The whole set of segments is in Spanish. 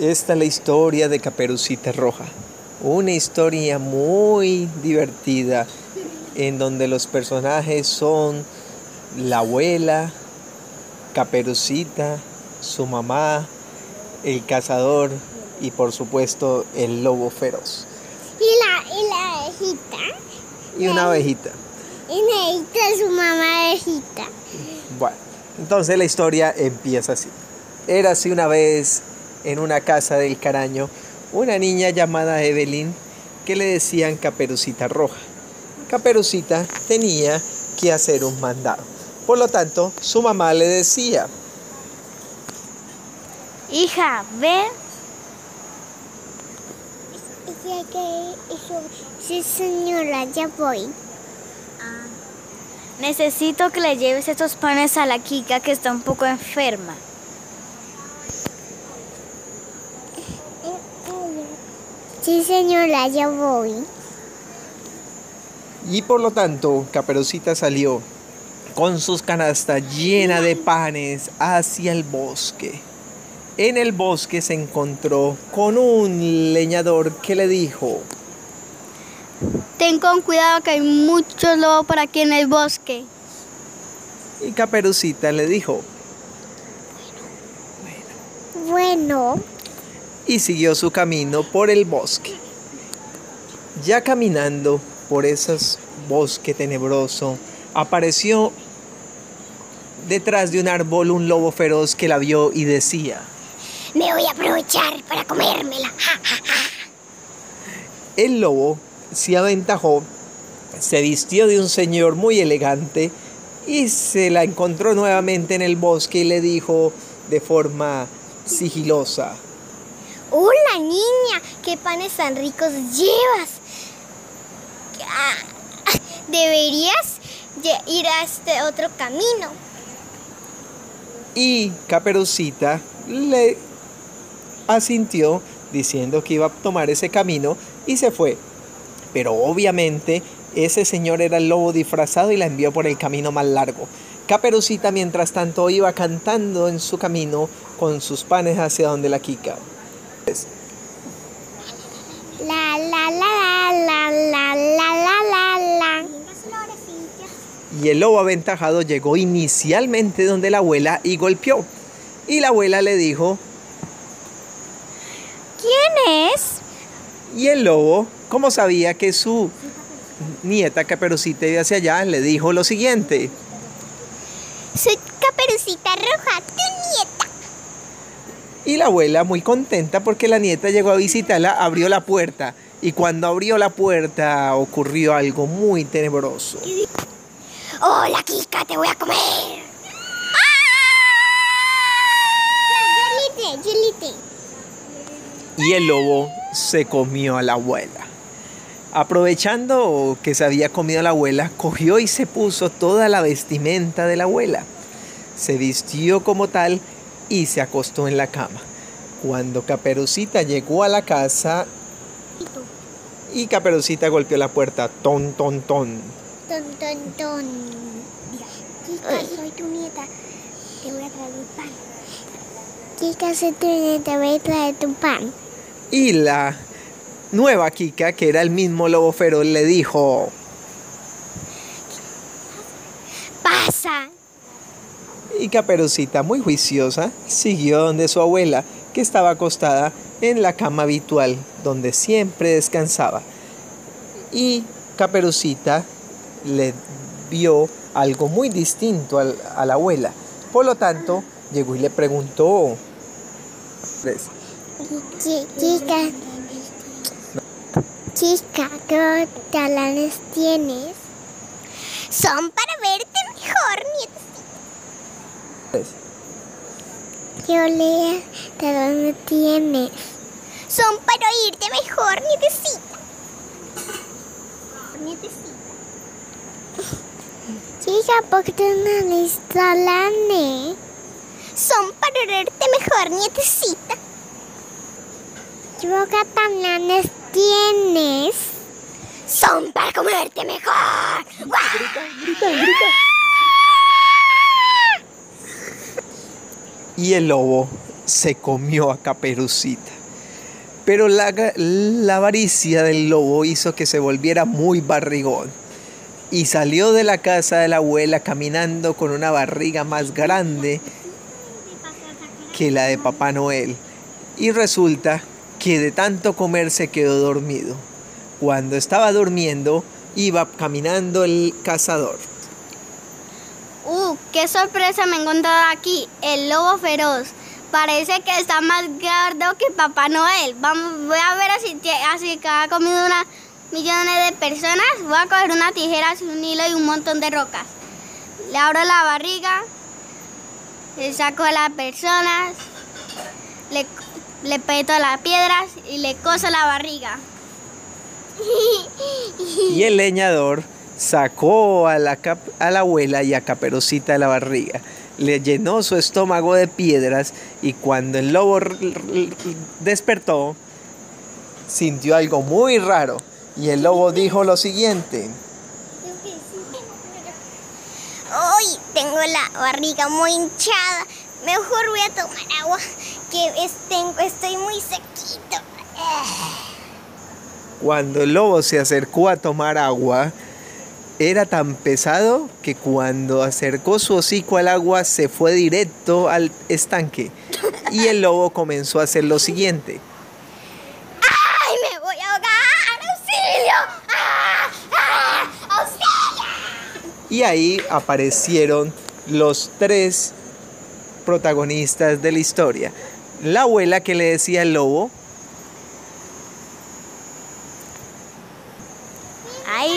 Esta es la historia de Caperucita Roja. Una historia muy divertida en donde los personajes son la abuela, Caperucita, su mamá, el cazador y por supuesto el lobo feroz. Y la, y la abejita. Y una abejita. Y necesita su mamá abejita. Bueno, entonces la historia empieza así. Era así una vez en una casa del Caraño una niña llamada Evelyn que le decían Caperucita Roja. Caperucita tenía que hacer un mandado. Por lo tanto, su mamá le decía, Hija, ve. Ya que eso, sí señora, ya voy. Necesito que le lleves estos panes a la Kika que está un poco enferma. Sí señora, ya voy. y por lo tanto, Caperucita salió con sus canastas llenas de panes hacia el bosque. En el bosque se encontró con un leñador que le dijo, Ten con cuidado que hay muchos lobos por aquí en el bosque. y Caperucita le dijo, Bueno, y siguió su camino por el bosque. Ya caminando por ese bosque tenebroso, apareció detrás de un árbol un lobo feroz que la vio y decía, me voy a aprovechar para comérmela. Ja, ja, ja. el lobo se aventajó, se vistió de un señor muy elegante y se la encontró nuevamente en el bosque y le dijo de forma sigilosa, Hola niña, qué panes tan ricos llevas. Ah, Deberías de ir a este otro camino. Y Caperucita le asintió diciendo que iba a tomar ese camino y se fue. Pero obviamente ese señor era el lobo disfrazado y la envió por el camino más largo. Caperucita mientras tanto iba cantando en su camino con sus panes hacia donde la Kika. La la la la la la la la la. Y el lobo aventajado llegó inicialmente donde la abuela y golpeó. Y la abuela le dijo, ¿Quién es? Y el lobo, como sabía que su nieta Caperucita iba hacia allá, le dijo lo siguiente. Soy Caperucita Roja, tu nieta. Y la abuela, muy contenta porque la nieta llegó a visitarla, abrió la puerta. Y cuando abrió la puerta ocurrió algo muy tenebroso. Hola Kika, te voy a comer. Yelite, Yelite. Y el lobo se comió a la abuela. Aprovechando que se había comido a la abuela, cogió y se puso toda la vestimenta de la abuela. Se vistió como tal y se acostó en la cama. Cuando Caperucita llegó a la casa y Caperucita golpeó la puerta, ton, ton, ton. Ton, ton, ton. Kika, soy tu nieta. Te voy a traer un pan. Kika, soy tu nieta. Voy a traer tu pan. Y la nueva Kika, que era el mismo lobo feroz, le dijo, Y Caperucita, muy juiciosa, siguió donde su abuela, que estaba acostada en la cama habitual, donde siempre descansaba. Y Caperucita le vio algo muy distinto a la abuela. Por lo tanto, llegó y le preguntó, Chi- Chica. Chica, ¿qué talanes tienes? Son para verte mejor, nietecita. ¿Qué olea talones tienes? Son para oírte mejor, nietecita. Nietecita. Chica, ¿por qué talanes? Son para oírte mejor, nietecita. ¿Qué boca talones tienes? Son para comerte mejor. ¡Guau! Y el lobo se comió a Caperucita. Pero la, la avaricia del lobo hizo que se volviera muy barrigón y salió de la casa de la abuela caminando con una barriga más grande que la de Papá Noel. Y resulta que de tanto comer se quedó dormido. Cuando estaba durmiendo, iba caminando el cazador. ¡Uh! ¡Qué sorpresa me he encontrado aquí! El lobo feroz. Parece que está más gordo que Papá Noel. Vamos, voy a ver así, así que ha comido una millones de personas. Voy a coger una tijera, un hilo y un montón de rocas. Le abro la barriga, le saco a las personas, le, le peto las piedras y le coso la barriga. Y el leñador sacó a la, a la abuela y a Caperucita de la barriga le llenó su estómago de piedras y cuando el lobo despertó, sintió algo muy raro y el lobo dijo lo siguiente. Hoy tengo la barriga muy hinchada. Mejor voy a tomar agua, que estoy muy sequito. Cuando el lobo se acercó a tomar agua, era tan pesado que cuando acercó su hocico al agua se fue directo al estanque y el lobo comenzó a hacer lo siguiente. ¡Ay, me voy a ahogar! ¡Auxilio! ¡Ah! ¡Ah! ¡Auxilio! Y ahí aparecieron los tres protagonistas de la historia. La abuela que le decía al lobo,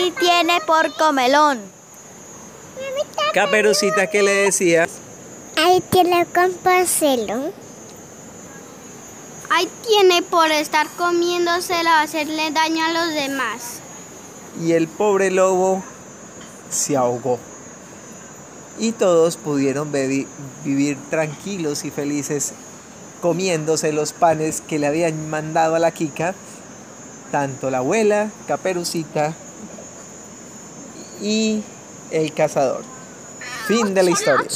Ahí tiene por comelón. Caperucita que le decía. Ahí tiene con parcelo. Ahí tiene por estar comiéndoselo a hacerle daño a los demás. Y el pobre lobo se ahogó. Y todos pudieron vivir tranquilos y felices comiéndose los panes que le habían mandado a la Kika, tanto la abuela, Caperucita y el cazador. Fin de la historia.